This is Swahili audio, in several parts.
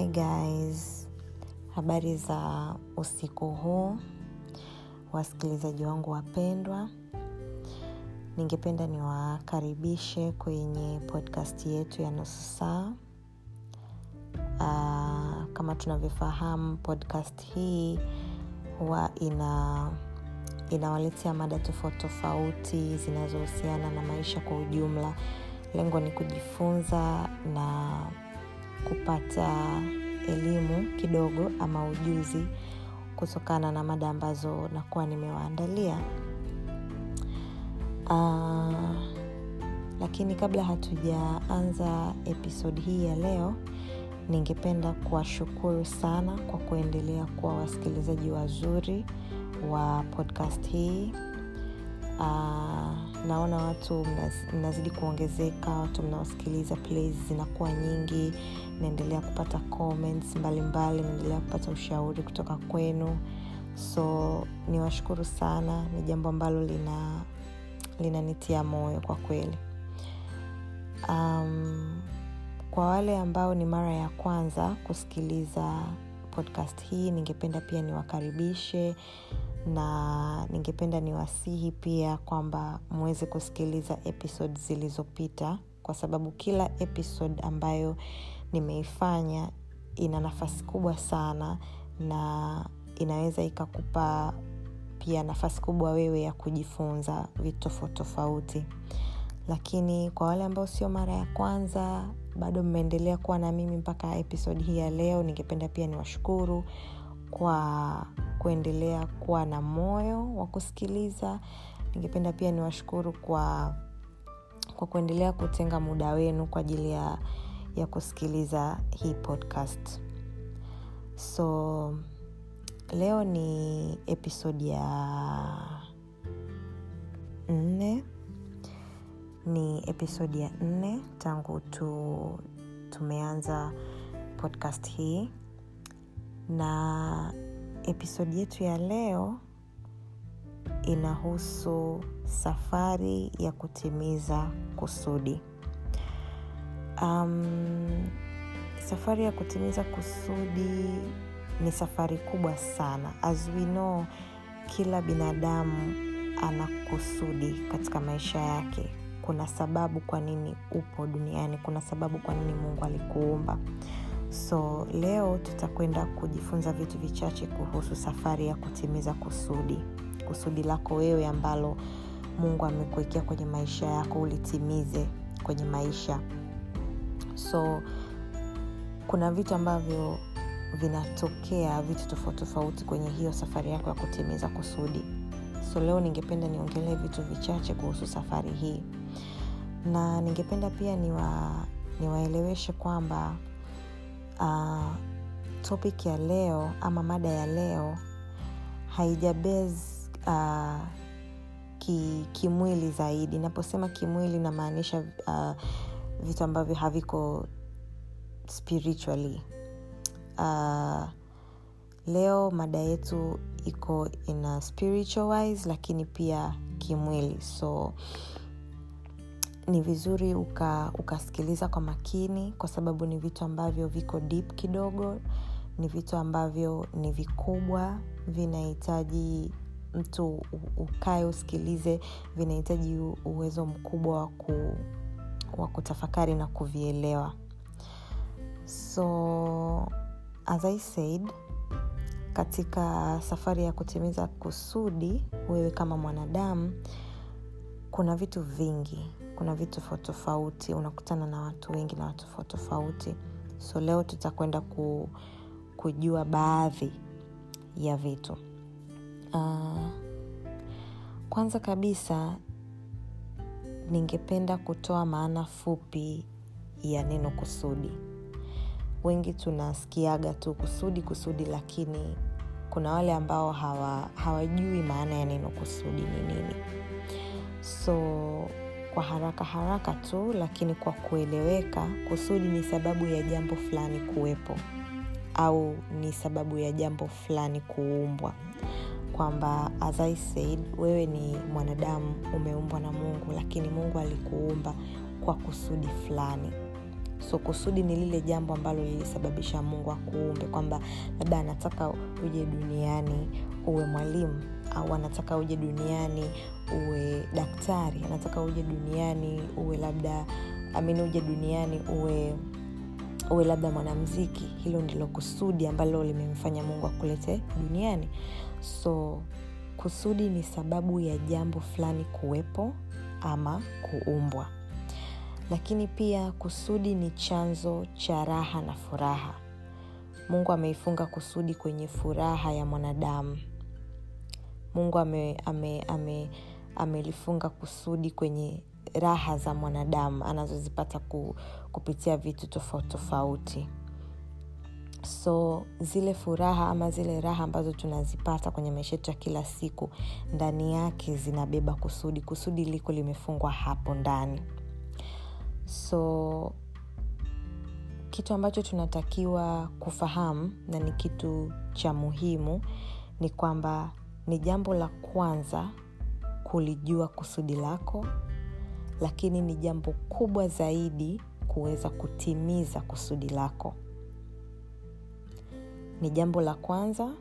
Hi guys, habari za usiku huu, wasikilizaji wangu wapendwa. Ningependa niwakaribishe kwenye podcast yetu ya nusu saa. Uh, kama tunavyofahamu podcast hii huwa ina inawaletea mada tofauti tofauti zinazohusiana na maisha kwa ujumla. Lengo ni kujifunza na kupata elimu kidogo ama ujuzi kutokana na mada ambazo nakuwa nimewaandalia. Uh, lakini kabla hatujaanza episodi hii ya leo, ningependa kuwashukuru sana kwa kuendelea kuwa wasikilizaji wazuri wa podcast hii. Uh, naona watu mnazidi kuongezeka, watu mnaosikiliza plays zinakuwa nyingi, naendelea kupata comments mbalimbali, naendelea kupata ushauri kutoka kwenu, so niwashukuru sana, ni jambo ambalo lina linanitia moyo kwa kweli. Um, kwa wale ambao ni mara ya kwanza kusikiliza podcast hii, ningependa pia niwakaribishe na ningependa niwasihi pia kwamba mweze kusikiliza episode zilizopita kwa sababu kila episode ambayo nimeifanya ina nafasi kubwa sana na inaweza ikakupa pia nafasi kubwa wewe ya kujifunza vitu tofauti tofauti. Lakini kwa wale ambao sio mara ya kwanza bado mmeendelea kuwa na mimi mpaka episode hii ya leo ningependa pia niwashukuru kwa kuendelea kuwa na moyo wa kusikiliza. Ningependa pia niwashukuru kwa kwa kuendelea kutenga muda wenu kwa ajili ya, ya kusikiliza hii podcast. So leo ni episodi ya nne. Ni episodi ya nne tangu tu tumeanza podcast hii na episodi yetu ya leo inahusu safari ya kutimiza kusudi. Um, safari ya kutimiza kusudi ni safari kubwa sana. As we know kila binadamu ana kusudi katika maisha yake. Kuna sababu kwa nini upo duniani kuna sababu kwa nini mungu alikuumba so leo tutakwenda kujifunza vitu vichache kuhusu safari ya kutimiza kusudi. Kusudi lako wewe ambalo mungu amekuwekea kwenye maisha yako ulitimize kwenye maisha. So kuna vitu ambavyo vinatokea vitu tofauti tofauti kwenye hiyo safari yako ya kutimiza kusudi. So leo ningependa niongelee vitu vichache kuhusu safari hii. Na ningependa pia niwa, niwaeleweshe kwamba uh, topic ya leo ama mada ya leo haijabez uh, ki, kimwili zaidi. Naposema kimwili namaanisha uh, vitu ambavyo haviko spiritually. Uh, leo mada yetu iko ina spiritual lakini pia kimwili. So ni vizuri uka, ukasikiliza kwa makini kwa sababu ni vitu ambavyo viko deep kidogo ni vitu ambavyo ni vikubwa vinahitaji mtu ukae usikilize vinahitaji uwezo mkubwa wa, ku, wa kutafakari na kuvielewa. So as i said katika safari ya kutimiza kusudi wewe kama mwanadamu kuna vitu vingi kuna vitu tofauti tofauti unakutana na watu wengi na watu tofauti tofauti. So leo tutakwenda ku, kujua baadhi ya vitu. Uh, kwanza kabisa ningependa kutoa maana fupi ya neno kusudi. Wengi tunasikiaga tu kusudi kusudi lakini kuna wale ambao hawa, hawajui maana ya neno kusudi ni nini. So kwa haraka haraka tu lakini kwa kueleweka kusudi ni sababu ya jambo fulani kuwepo au ni sababu ya jambo fulani kuumbwa. Kwamba as I said wewe ni mwanadamu umeumbwa na mungu lakini mungu alikuumba kwa kusudi fulani so kusudi ni lile jambo ambalo lilisababisha mungu akuumbe kwamba labda anataka uje duniani uwe mwalimu au anataka uje duniani uwe daktari anataka uje duniani uwe labda amini uje duniani uwe uwe labda mwanamziki hilo ndilo kusudi ambalo limemfanya mungu akulete duniani. So kusudi ni sababu ya jambo fulani kuwepo ama kuumbwa lakini pia kusudi ni chanzo cha raha na furaha. Mungu ameifunga kusudi kwenye furaha ya mwanadamu. Mungu amelifunga ame, ame, ame kusudi kwenye raha za mwanadamu. Anazozipata ku, kupitia vitu tofauti tofauti. So zile furaha ama zile raha ambazo tunazipata kwenye maisha yetu ya kila siku ndani yake zinabeba kusudi. Kusudi liko limefungwa hapo ndani so kitu ambacho tunatakiwa kufahamu na ni kitu cha muhimu ni kwamba ni jambo la kwanza kulijua kusudi lako lakini ni jambo kubwa zaidi kuweza kutimiza kusudi lako. Ni jambo la kwanza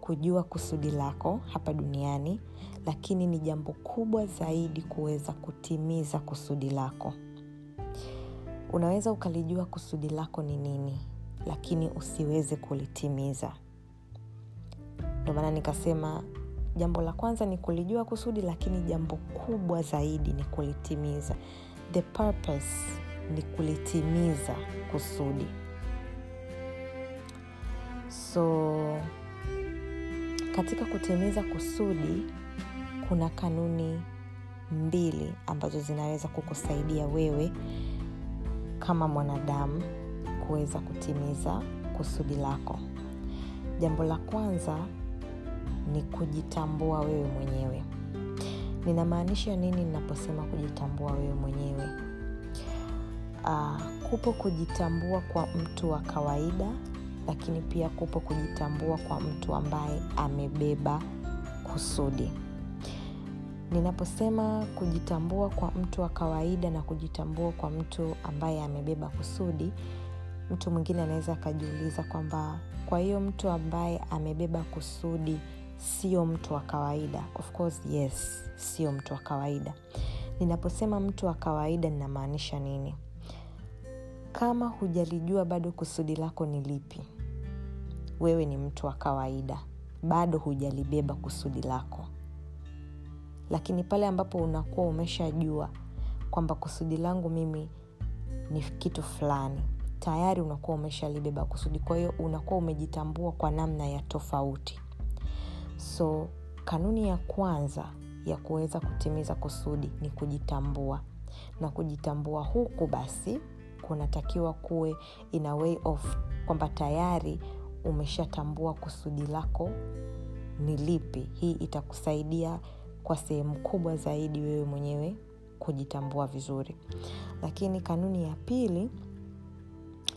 kujua kusudi lako hapa duniani lakini ni jambo kubwa zaidi kuweza kutimiza kusudi lako unaweza ukalijua kusudi lako ni nini lakini usiweze kulitimiza. Ndio maana nikasema jambo la kwanza ni kulijua kusudi lakini jambo kubwa zaidi ni kulitimiza. The purpose ni kulitimiza kusudi. So katika kutimiza kusudi kuna kanuni mbili ambazo zinaweza kukusaidia wewe kama mwanadamu kuweza kutimiza kusudi lako. Jambo la kwanza ni kujitambua wewe mwenyewe. Ninamaanisha nini ninaposema kujitambua wewe mwenyewe? Uh, kupo kujitambua kwa mtu wa kawaida lakini pia kupo kujitambua kwa mtu ambaye amebeba kusudi ninaposema kujitambua kwa mtu wa kawaida na kujitambua kwa mtu ambaye amebeba kusudi mtu mwingine anaweza akajiuliza kwamba kwa hiyo mtu ambaye amebeba kusudi sio mtu wa kawaida? Of course yes sio mtu wa kawaida. Ninaposema mtu wa kawaida ninamaanisha nini? Kama hujalijua bado kusudi lako ni lipi wewe ni mtu wa kawaida. Bado hujalibeba kusudi lako lakini pale ambapo unakuwa umeshajua kwamba kusudi langu mimi ni kitu fulani tayari unakuwa umeshalibeba kusudi. Kwa hiyo unakuwa umejitambua kwa namna ya tofauti. So kanuni ya kwanza ya kuweza kutimiza kusudi ni kujitambua. Na kujitambua huku basi kunatakiwa kuwe in a way of kwamba tayari umeshatambua kusudi lako ni lipi. Hii itakusaidia kwa sehemu kubwa zaidi wewe mwenyewe kujitambua vizuri. Lakini kanuni ya pili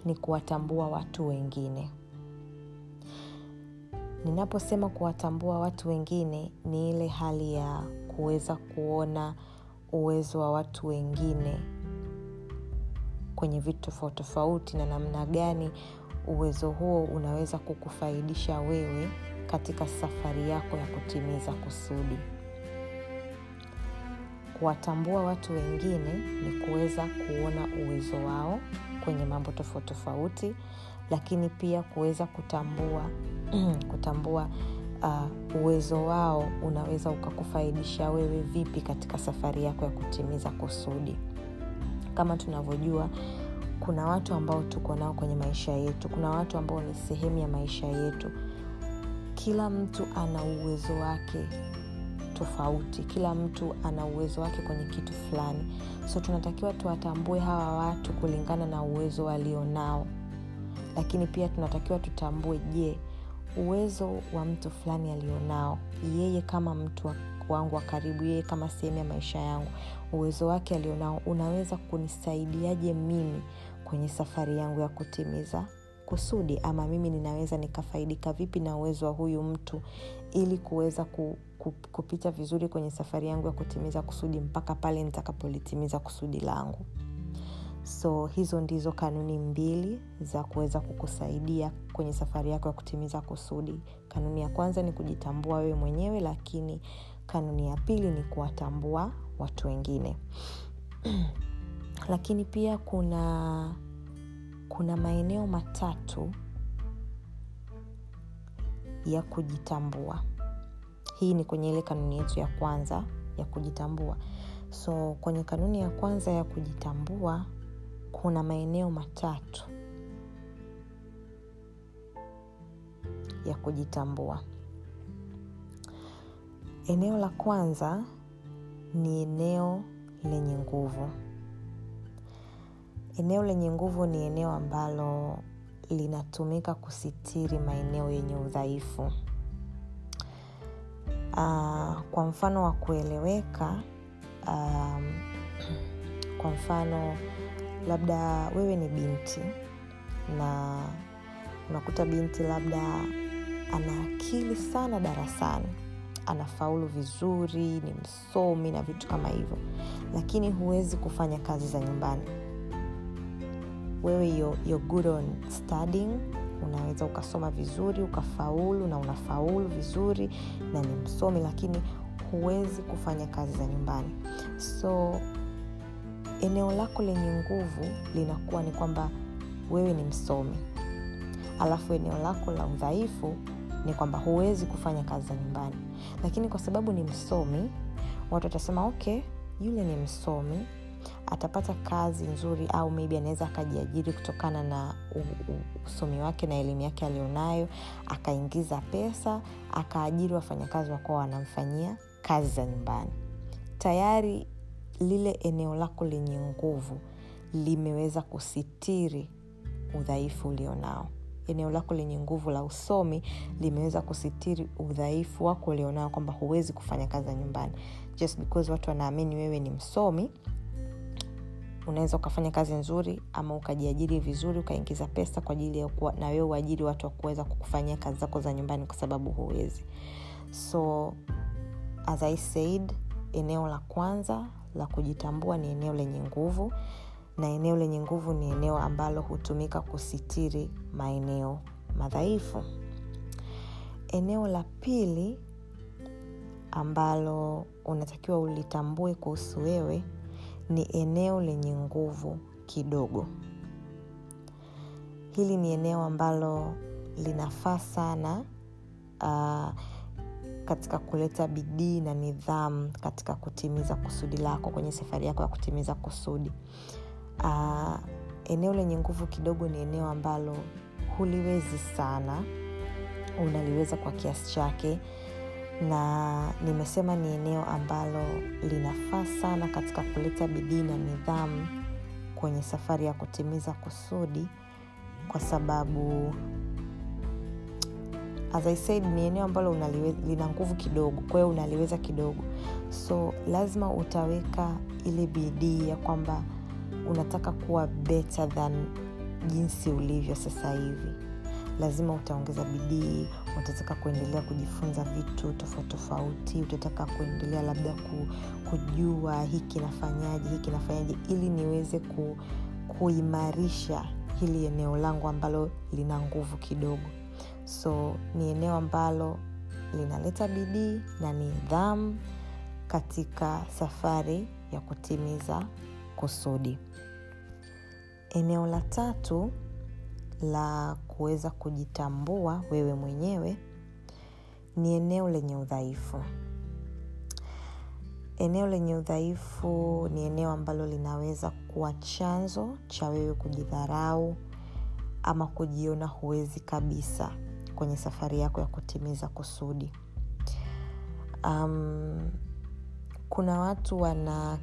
ni kuwatambua watu wengine. Ninaposema kuwatambua watu wengine ni ile hali ya kuweza kuona uwezo wa watu wengine kwenye vitu tofauti tofauti na namna gani uwezo huo unaweza kukufaidisha wewe katika safari yako ya kutimiza kusudi kuwatambua watu wengine ni kuweza kuona uwezo wao kwenye mambo tofauti tofauti lakini pia kuweza kutambua kutambua uh, uwezo wao unaweza ukakufaidisha wewe vipi katika safari yako ya kutimiza kusudi. Kama tunavyojua kuna watu ambao tuko nao kwenye maisha yetu kuna watu ambao ni sehemu ya maisha yetu. Kila mtu ana uwezo wake tofauti. Kila mtu ana uwezo wake kwenye kitu fulani. So tunatakiwa tuwatambue hawa watu kulingana na uwezo walionao. Lakini pia tunatakiwa tutambue je uwezo wa mtu fulani alionao yeye kama mtu wangu wa karibu yeye kama sehemu ya maisha yangu uwezo wake alionao unaweza kunisaidiaje mimi kwenye safari yangu ya kutimiza kusudi? Ama mimi ninaweza nikafaidika vipi na uwezo wa huyu mtu ili kuweza ku, kupita vizuri kwenye safari yangu ya kutimiza kusudi mpaka pale nitakapolitimiza kusudi langu. So hizo ndizo kanuni mbili za kuweza kukusaidia kwenye safari yako ya kutimiza kusudi. Kanuni ya kwanza ni kujitambua wewe mwenyewe lakini kanuni ya pili ni kuwatambua watu wengine. Lakini pia kuna kuna maeneo matatu ya kujitambua hii ni kwenye ile kanuni yetu ya kwanza ya kujitambua. So kwenye kanuni ya kwanza ya kujitambua kuna maeneo matatu ya kujitambua. Eneo la kwanza ni eneo lenye nguvu. Eneo lenye nguvu ni eneo ambalo linatumika kusitiri maeneo yenye udhaifu uh, kwa mfano wa kueleweka um, kwa mfano labda wewe ni binti na unakuta binti labda ana akili sana darasani anafaulu vizuri ni msomi na vitu kama hivyo lakini huwezi kufanya kazi za nyumbani. Wewe you're, you're good on studying unaweza ukasoma vizuri ukafaulu na unafaulu vizuri na ni msomi lakini huwezi kufanya kazi za nyumbani. So eneo lako lenye nguvu linakuwa ni kwamba wewe ni msomi. Alafu eneo lako la udhaifu ni kwamba huwezi kufanya kazi za nyumbani. Lakini kwa sababu ni msomi watu watasema okay yule ni msomi atapata kazi nzuri au maybe anaweza akajiajiri kutokana na usomi wake na elimu yake alionayo akaingiza pesa akaajiri wafanyakazi wakuwa wanamfanyia kazi za nyumbani. Tayari lile eneo lako lenye nguvu limeweza kusitiri udhaifu ulionao. Eneo lako lenye nguvu la usomi limeweza kusitiri udhaifu wako ulionao kwamba huwezi kufanya kazi za nyumbani. Just because watu wanaamini wewe ni msomi unaweza ukafanya kazi nzuri ama ukajiajiri vizuri ukaingiza pesa kwa ajili ya kuwa, uajiri watu wa kuweza kukufanyia kazi zako za nyumbani kwa sababu huwezi. So as i said eneo la kwanza la kujitambua ni eneo lenye nguvu na eneo lenye nguvu ni eneo ambalo hutumika kusitiri maeneo madhaifu. Eneo la pili ambalo unatakiwa ulitambue kuhusu wewe ni eneo lenye nguvu kidogo. Hili ni eneo ambalo linafaa sana uh, katika kuleta bidii na nidhamu katika kutimiza kusudi lako kwenye safari yako ya kutimiza kusudi. Uh, eneo lenye nguvu kidogo ni eneo ambalo huliwezi sana. Unaliweza kwa kiasi chake na nimesema ni eneo ambalo linafaa sana katika kuleta bidii na nidhamu kwenye safari ya kutimiza kusudi kwa sababu as i said ni eneo ambalo lina nguvu kidogo kwa unaliweza kidogo. So lazima utaweka ile bidii ya kwamba unataka kuwa better than jinsi ulivyo sasa hivi. Lazima utaongeza bidii utataka kuendelea kujifunza vitu tofauti tofauti utataka kuendelea labda ku, kujua hiki nafanyaje hiki nafanyaje ili niweze ku, kuimarisha hili eneo langu ambalo lina nguvu kidogo. So ni eneo ambalo linaleta bidii na nidhamu katika safari ya kutimiza kusudi. Eneo la tatu la kuweza kujitambua wewe mwenyewe ni eneo lenye udhaifu. Eneo lenye udhaifu ni eneo ambalo linaweza kuwa chanzo cha wewe kujidharau ama kujiona huwezi kabisa kwenye safari yako ya kutimiza kusudi. Um, kuna watu wana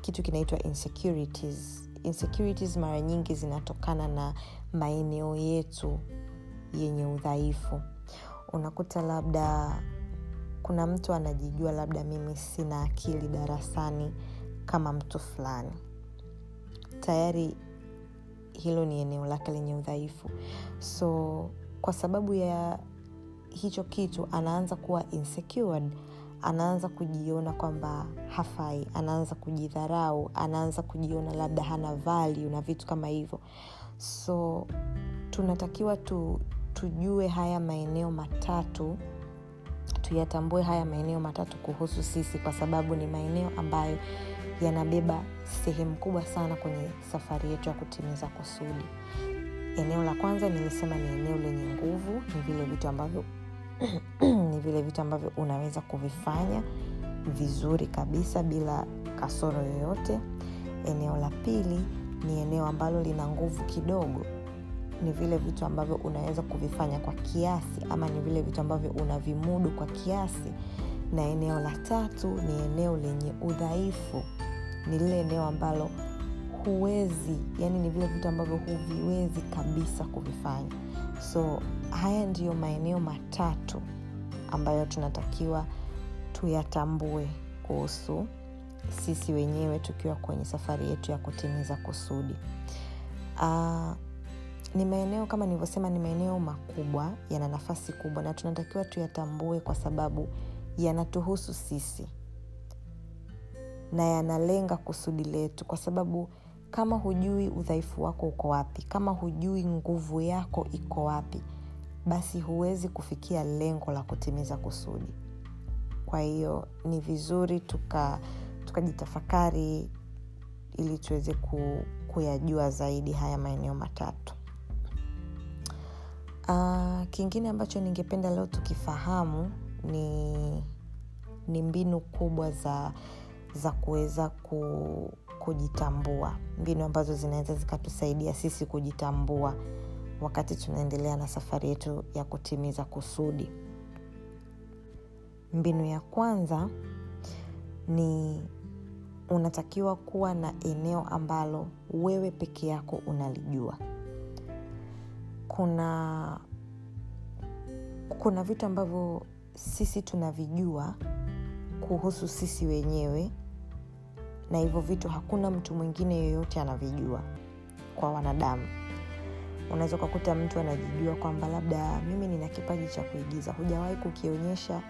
kitu kinaitwa insecurities. Insecurities mara nyingi zinatokana na maeneo yetu yenye udhaifu. Unakuta labda kuna mtu anajijua labda mimi sina akili darasani kama mtu fulani. Tayari hilo ni eneo lake lenye udhaifu. So kwa sababu ya hicho kitu anaanza kuwa insecured anaanza kujiona kwamba hafai anaanza kujidharau anaanza kujiona labda hana value na vitu kama hivyo so tunatakiwa tu, tujue haya maeneo matatu tuyatambue haya maeneo matatu kuhusu sisi kwa sababu ni maeneo ambayo yanabeba sehemu kubwa sana kwenye safari yetu ya kutimiza kusudi. Eneo la kwanza nilisema ni eneo lenye nguvu ni vile vitu ambavyo ni vile vitu ambavyo unaweza kuvifanya vizuri kabisa bila kasoro yoyote. Eneo la pili ni eneo ambalo lina nguvu kidogo ni vile vitu ambavyo unaweza kuvifanya kwa kiasi ama ni vile vitu ambavyo unavimudu kwa kiasi. Na eneo la tatu ni eneo lenye udhaifu ni lile eneo ambalo huwezi yani ni vile vitu ambavyo huviwezi kabisa kuvifanya. So haya ndiyo maeneo matatu ambayo tunatakiwa tuyatambue kuhusu sisi wenyewe tukiwa kwenye safari yetu ya kutimiza kusudi. Uh, ni maeneo kama nilivyosema ni maeneo makubwa yana nafasi kubwa na tunatakiwa tuyatambue kwa sababu yanatuhusu sisi. Na yanalenga kusudi letu kwa sababu kama hujui udhaifu wako uko wapi kama hujui nguvu yako iko wapi basi huwezi kufikia lengo la kutimiza kusudi. Kwa hiyo ni vizuri tukajitafakari ili tuweze ku, kuyajua zaidi haya maeneo matatu. Uh, kingine ambacho ningependa leo tukifahamu ni ni mbinu kubwa za za kuweza ku, kujitambua. Mbinu ambazo zinaweza zikatusaidia sisi kujitambua wakati tunaendelea na safari yetu ya kutimiza kusudi. Mbinu ya kwanza ni unatakiwa kuwa na eneo ambalo wewe peke yako unalijua. Kuna kuna vitu ambavyo sisi tunavijua kuhusu sisi wenyewe na hivyo vitu hakuna mtu mwingine yoyote anavijua kwa wanadamu. Unaweza ukakuta mtu anajijua kwamba labda mimi nina kipaji cha kuigiza. Hujawahi kukionyesha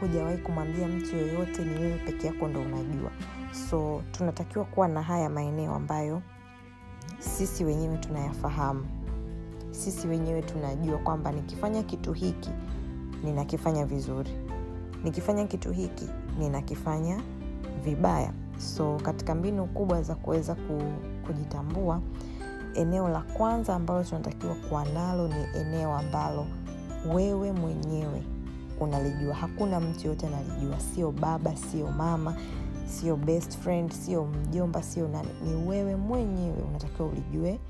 hujawahi kumwambia mtu yoyote ni wewe peke yako ndo unajua. So tunatakiwa kuwa na haya maeneo ambayo sisi wenyewe tunayafahamu. Sisi wenyewe tunajua kwamba nikifanya kitu hiki ninakifanya vizuri. Nikifanya kitu hiki ninakifanya vibaya. So katika mbinu kubwa za kuweza kujitambua eneo la kwanza ambalo tunatakiwa kuwa nalo ni eneo ambalo wewe mwenyewe unalijua. Hakuna mtu yoyote analijua. Sio baba sio mama sio best friend sio mjomba sio nani. Ni wewe mwenyewe unatakiwa ulijue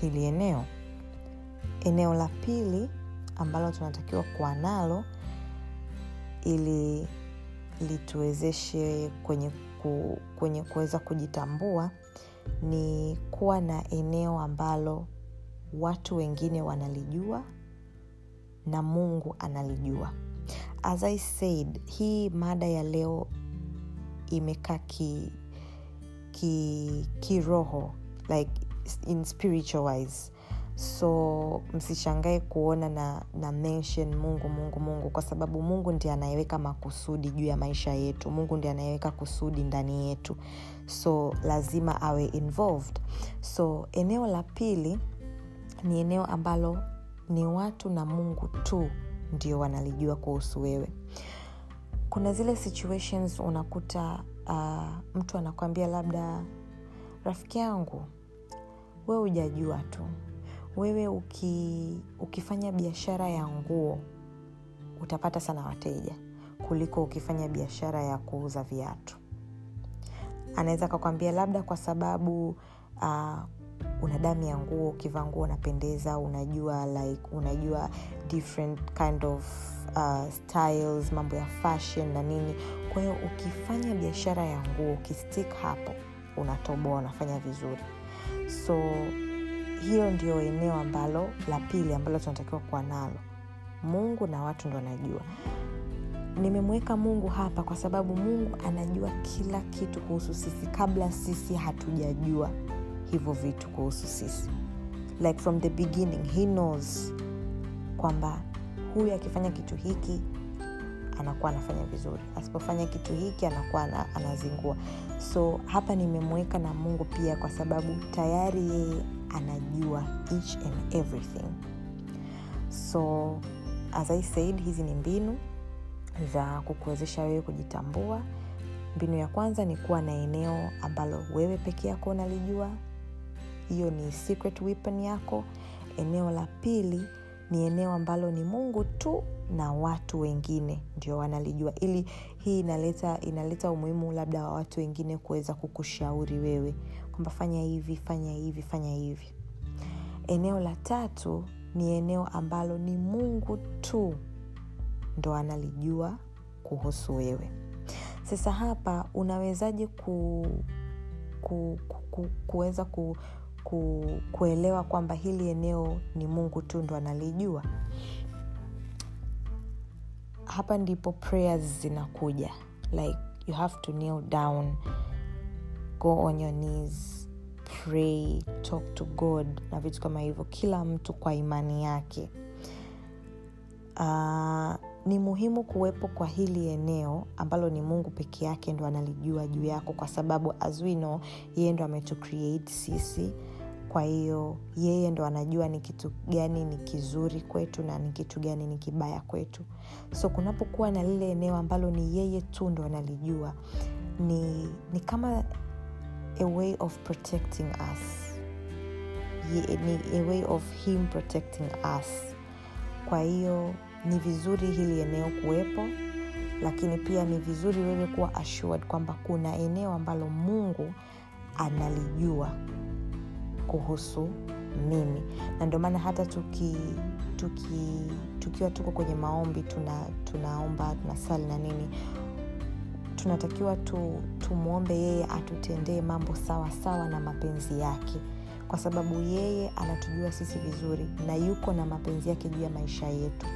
hili eneo. Eneo la pili ambalo tunatakiwa kuwa nalo ili lituwezeshe kwenye ku, kwenye kuweza kujitambua ni kuwa na eneo ambalo watu wengine wanalijua na mungu analijua as i said hii mada ya leo imekaa ki kiroho ki like in spiritual so msishangae kuona na na mention mungu mungu mungu kwa sababu mungu ndi anayeweka makusudi juu ya maisha yetu. Mungu ndi anayeweka kusudi ndani yetu. So lazima awe involved. So eneo la pili ni eneo ambalo ni watu na mungu tu ndio wanalijua kuhusu wewe. Kuna zile situations unakuta uh, mtu anakwambia labda rafiki yangu wewe hujajua tu. Wewe uki, ukifanya biashara ya nguo utapata sana wateja kuliko ukifanya biashara ya kuuza viatu. Anaweza akakwambia labda kwa sababu uh, una damu ya nguo ukivaa nguo unapendeza unajua like unajua different kind of uh, styles mambo ya fashion na nini. Kwa hiyo ukifanya biashara ya nguo ukistik hapo unatoboa unafanya vizuri. So hiyo ndio eneo ambalo la pili ambalo tunatakiwa kuwa nalo. Mungu na watu ndo anajua nimemweka mungu hapa kwa sababu mungu anajua kila kitu kuhusu sisi kabla sisi hatujajua hivyo vitu kuhusu sisi. Like from the beginning he knows kwamba huyu akifanya kitu hiki anakuwa anafanya vizuri. Asipofanya kitu hiki anakuwa ana, anazingua. So hapa nimemweka na mungu pia kwa sababu tayari yeye anajua each and everything. So as i said hizi ni mbinu za kukuwezesha wewe kujitambua. Mbinu ya kwanza ni kuwa na eneo ambalo wewe peke yako unalijua hiyo ni secret weapon yako. Eneo la pili ni eneo ambalo ni mungu tu na watu wengine ndio wanalijua. Ili hii inaleta inaleta umuhimu labda wa watu wengine kuweza kukushauri wewe kwamba fanya hivi fanya hivi fanya hivi. Eneo la tatu ni eneo ambalo ni mungu tu ndo analijua kuhusu wewe. Sasa hapa unawezaje ku, ku, ku, ku, kuweza ku, ku, kuelewa kwamba hili eneo ni mungu tu ndo analijua. Hapa ndipo prayers zinakuja. Like you have to kneel down go on your knees pray talk to god na vitu kama hivyo. Kila mtu kwa imani yake. Uh, ni muhimu kuwepo kwa hili eneo ambalo ni mungu peke yake ndo analijua juu yako kwa sababu as we know yeye ndo ametu create sisi kwa hiyo yeye ndo anajua ni kitu gani ni kizuri kwetu na ni kitu gani ni kibaya kwetu. So kunapokuwa na lile eneo ambalo ni yeye tu ndo analijua ni, ni kama a way of protecting us. Ye, ni a way of him protecting us. Kwa hiyo ni vizuri hili eneo kuwepo lakini pia ni vizuri wewe kuwa assured kwamba kuna eneo ambalo mungu analijua kuhusu mimi. Na ndio maana hata tuki, tuki tukiwa tuko kwenye maombi tuna tunaomba tunasali na nini. Tunatakiwa tu, tumwombe yeye atutendee mambo sawa sawa na mapenzi yake. Kwa sababu yeye anatujua sisi vizuri na yuko na mapenzi yake juu ya maisha yetu.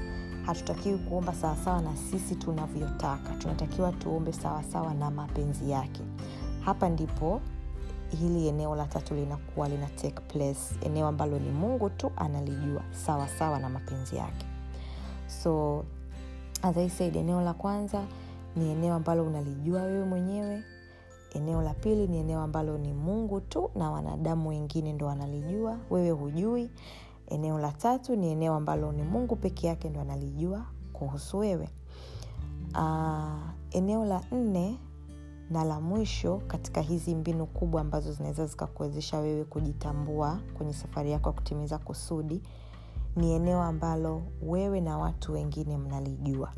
Hatutakiwi kuomba sawasawa na sisi tunavyotaka. Tunatakiwa tuombe sawasawa na mapenzi yake. Hapa ndipo hili eneo la tatu linakuwa lina take place eneo ambalo ni mungu tu analijua sawasawa sawa na mapenzi yake. So as I said eneo la kwanza ni eneo ambalo unalijua wewe mwenyewe. Eneo la pili ni eneo ambalo ni mungu tu na wanadamu wengine ndo wanalijua wewe hujui. Eneo la tatu ni eneo ambalo ni mungu peke yake ndo analijua kuhusu wewe. Uh, eneo la nne na la mwisho katika hizi mbinu kubwa ambazo zinaweza zikakuwezesha wewe kujitambua kwenye safari yako ya kutimiza kusudi ni eneo ambalo wewe na watu wengine mnalijua.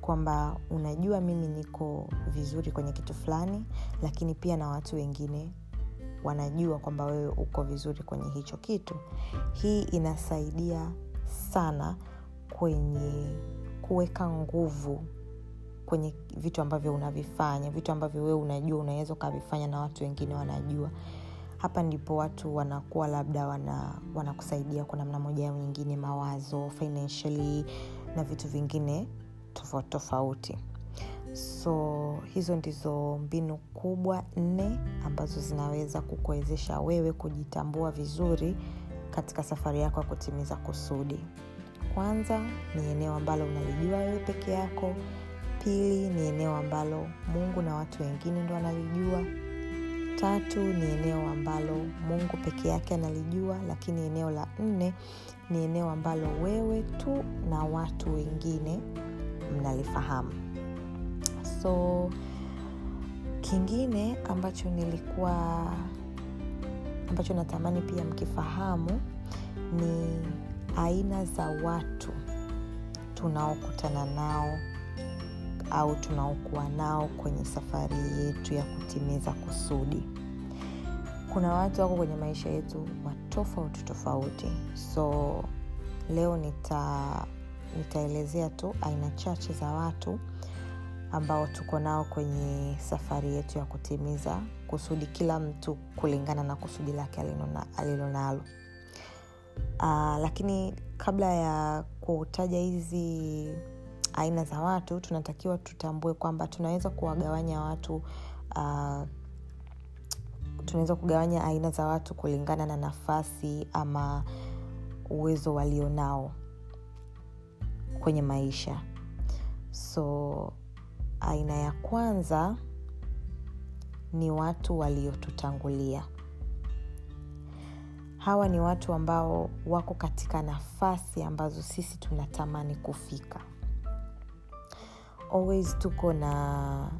Kwamba unajua mimi niko vizuri kwenye kitu fulani lakini pia na watu wengine wanajua kwamba wewe uko vizuri kwenye hicho kitu. Hii inasaidia sana kwenye kuweka nguvu kwenye vitu ambavyo unavifanya vitu ambavyo wewe unajua unaweza ukavifanya na watu wengine wanajua. Hapa ndipo watu wanakuwa labda wana wanakusaidia kwa namna moja au nyingine mawazo financially na vitu vingine tofauti tofauti. So hizo ndizo mbinu kubwa nne ambazo zinaweza kukuwezesha wewe kujitambua vizuri katika safari yako ya kutimiza kusudi. Kwanza ni eneo ambalo unalijua wewe peke yako pili ni eneo ambalo mungu na watu wengine ndo analijua tatu ni eneo ambalo mungu peke yake analijua lakini eneo la nne ni eneo ambalo wewe tu na watu wengine mnalifahamu. So kingine ambacho nilikuwa ambacho natamani pia mkifahamu ni aina za watu tunaokutana nao au tunaokuwa nao kwenye safari yetu ya kutimiza kusudi. Kuna watu wako kwenye maisha yetu wa tofauti tofauti. So leo nita nitaelezea tu aina chache za watu ambao tuko nao kwenye safari yetu ya kutimiza kusudi kila mtu kulingana na kusudi lake alilonalo uh, lakini kabla ya kutaja hizi aina za watu tunatakiwa tutambue kwamba tunaweza kuwagawanya watu uh, tunaweza kugawanya aina za watu kulingana na nafasi ama uwezo walionao kwenye maisha. So aina ya kwanza ni watu waliotutangulia. Hawa ni watu ambao wako katika nafasi ambazo sisi tunatamani kufika always tuko na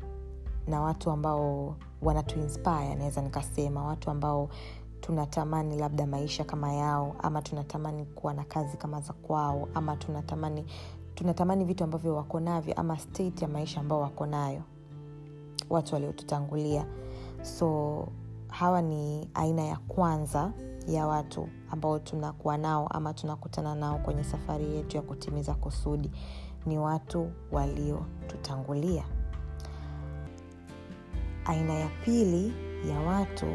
na watu ambao wanatuinspire naweza nikasema watu ambao tunatamani labda maisha kama yao ama tunatamani kuwa na kazi kama za kwao ama tunatamani tunatamani vitu ambavyo wako navyo ama state ya maisha ambao wako nayo watu waliotutangulia. So hawa ni aina ya kwanza ya watu ambao tunakuwa nao ama tunakutana nao kwenye safari yetu ya kutimiza kusudi ni watu waliotutangulia. Aina ya pili ya watu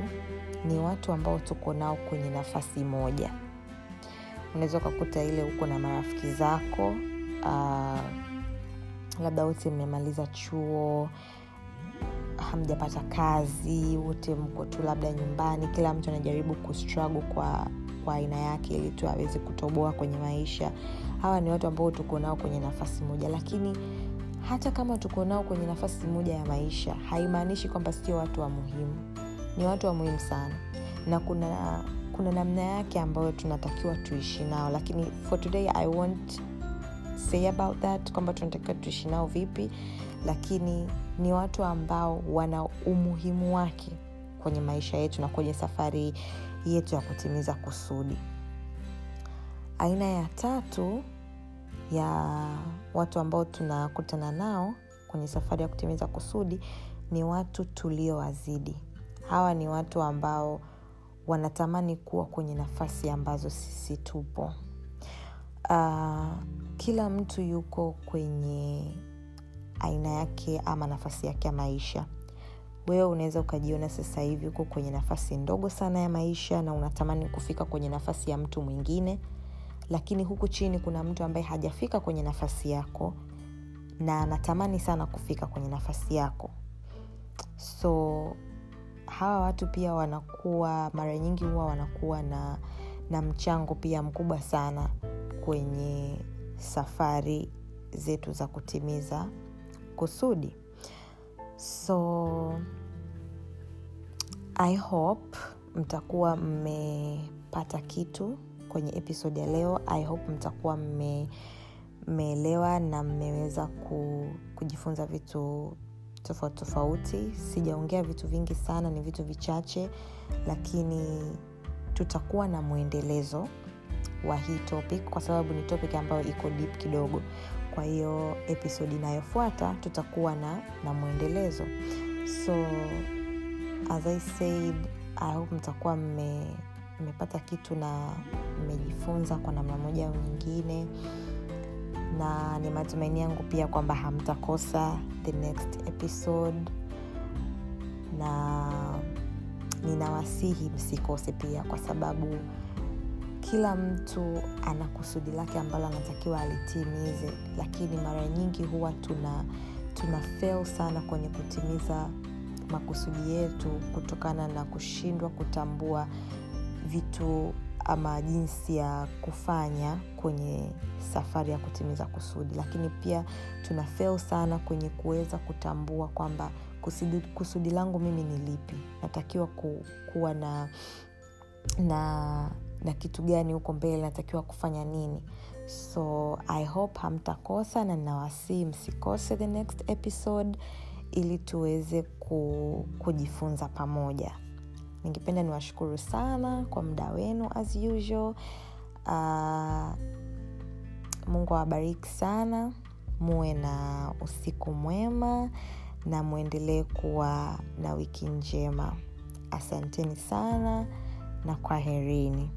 ni watu ambao tuko nao kwenye nafasi moja. Unaweza ukakuta ile uko na marafiki zako uh, labda wote mmemaliza chuo hamjapata kazi wote mko tu labda nyumbani kila mtu anajaribu kustruggle kwa aina yake ili tu aweze kutoboa kwenye maisha hawa ni watu ambao tuko nao kwenye nafasi moja lakini hata kama tuko nao kwenye nafasi moja ya maisha haimaanishi kwamba sio watu wa muhimu. Ni watu wa muhimu sana. Na kuna kuna namna yake ambayo tunatakiwa tuishi nao. Lakini for today i won't say about that kwamba tunatakiwa tuishi nao vipi. Lakini ni watu ambao wana umuhimu wake kwenye maisha yetu na kwenye safari yetu ya kutimiza kusudi. Aina ya tatu ya watu ambao tunakutana nao kwenye safari ya kutimiza kusudi ni watu tuliowazidi. Hawa ni watu ambao wanatamani kuwa kwenye nafasi ambazo sisi tupo. Uh, kila mtu yuko kwenye aina yake ama nafasi yake ya maisha. Wewe unaweza ukajiona sasa hivi uko kwenye nafasi ndogo sana ya maisha na unatamani kufika kwenye nafasi ya mtu mwingine lakini huku chini kuna mtu ambaye hajafika kwenye nafasi yako na anatamani sana kufika kwenye nafasi yako. So hawa watu pia wanakuwa mara nyingi huwa wanakuwa na na mchango pia mkubwa sana kwenye safari zetu za kutimiza kusudi. So i hope mtakuwa mmepata kitu kwenye episode ya leo. I hope mtakuwa mmeelewa na mmeweza ku, kujifunza vitu tofauti tofauti. Sijaongea vitu vingi sana ni vitu vichache lakini tutakuwa na mwendelezo wa hii topic kwa sababu ni topic ambayo iko deep kidogo. Kwa hiyo episodi inayofuata tutakuwa na na mwendelezo. So as i said i hope mtakuwa mmepata kitu na mmejifunza kwa namna moja au nyingine. Na ni matumaini yangu pia kwamba hamtakosa the next episode. Na ninawasihi msikose pia kwa sababu kila mtu ana kusudi lake ambalo anatakiwa alitimize. Lakini mara nyingi huwa tuna tuna fail sana kwenye kutimiza makusudi yetu kutokana na kushindwa kutambua vitu ama jinsi ya kufanya kwenye safari ya kutimiza kusudi. Lakini pia tuna feo sana kwenye kuweza kutambua kwamba kusudi, kusudi langu mimi ni lipi. Natakiwa ku, kuwa na na na kitu gani huko mbele natakiwa kufanya nini. So i hope hamtakosa na nawasii msikose the next episode ili tuweze ku, kujifunza pamoja ningependa niwashukuru sana kwa muda wenu as usual. Uh, mungu awabariki sana. Muwe na usiku mwema na mwendelee kuwa na wiki njema. Asanteni sana na kwaherini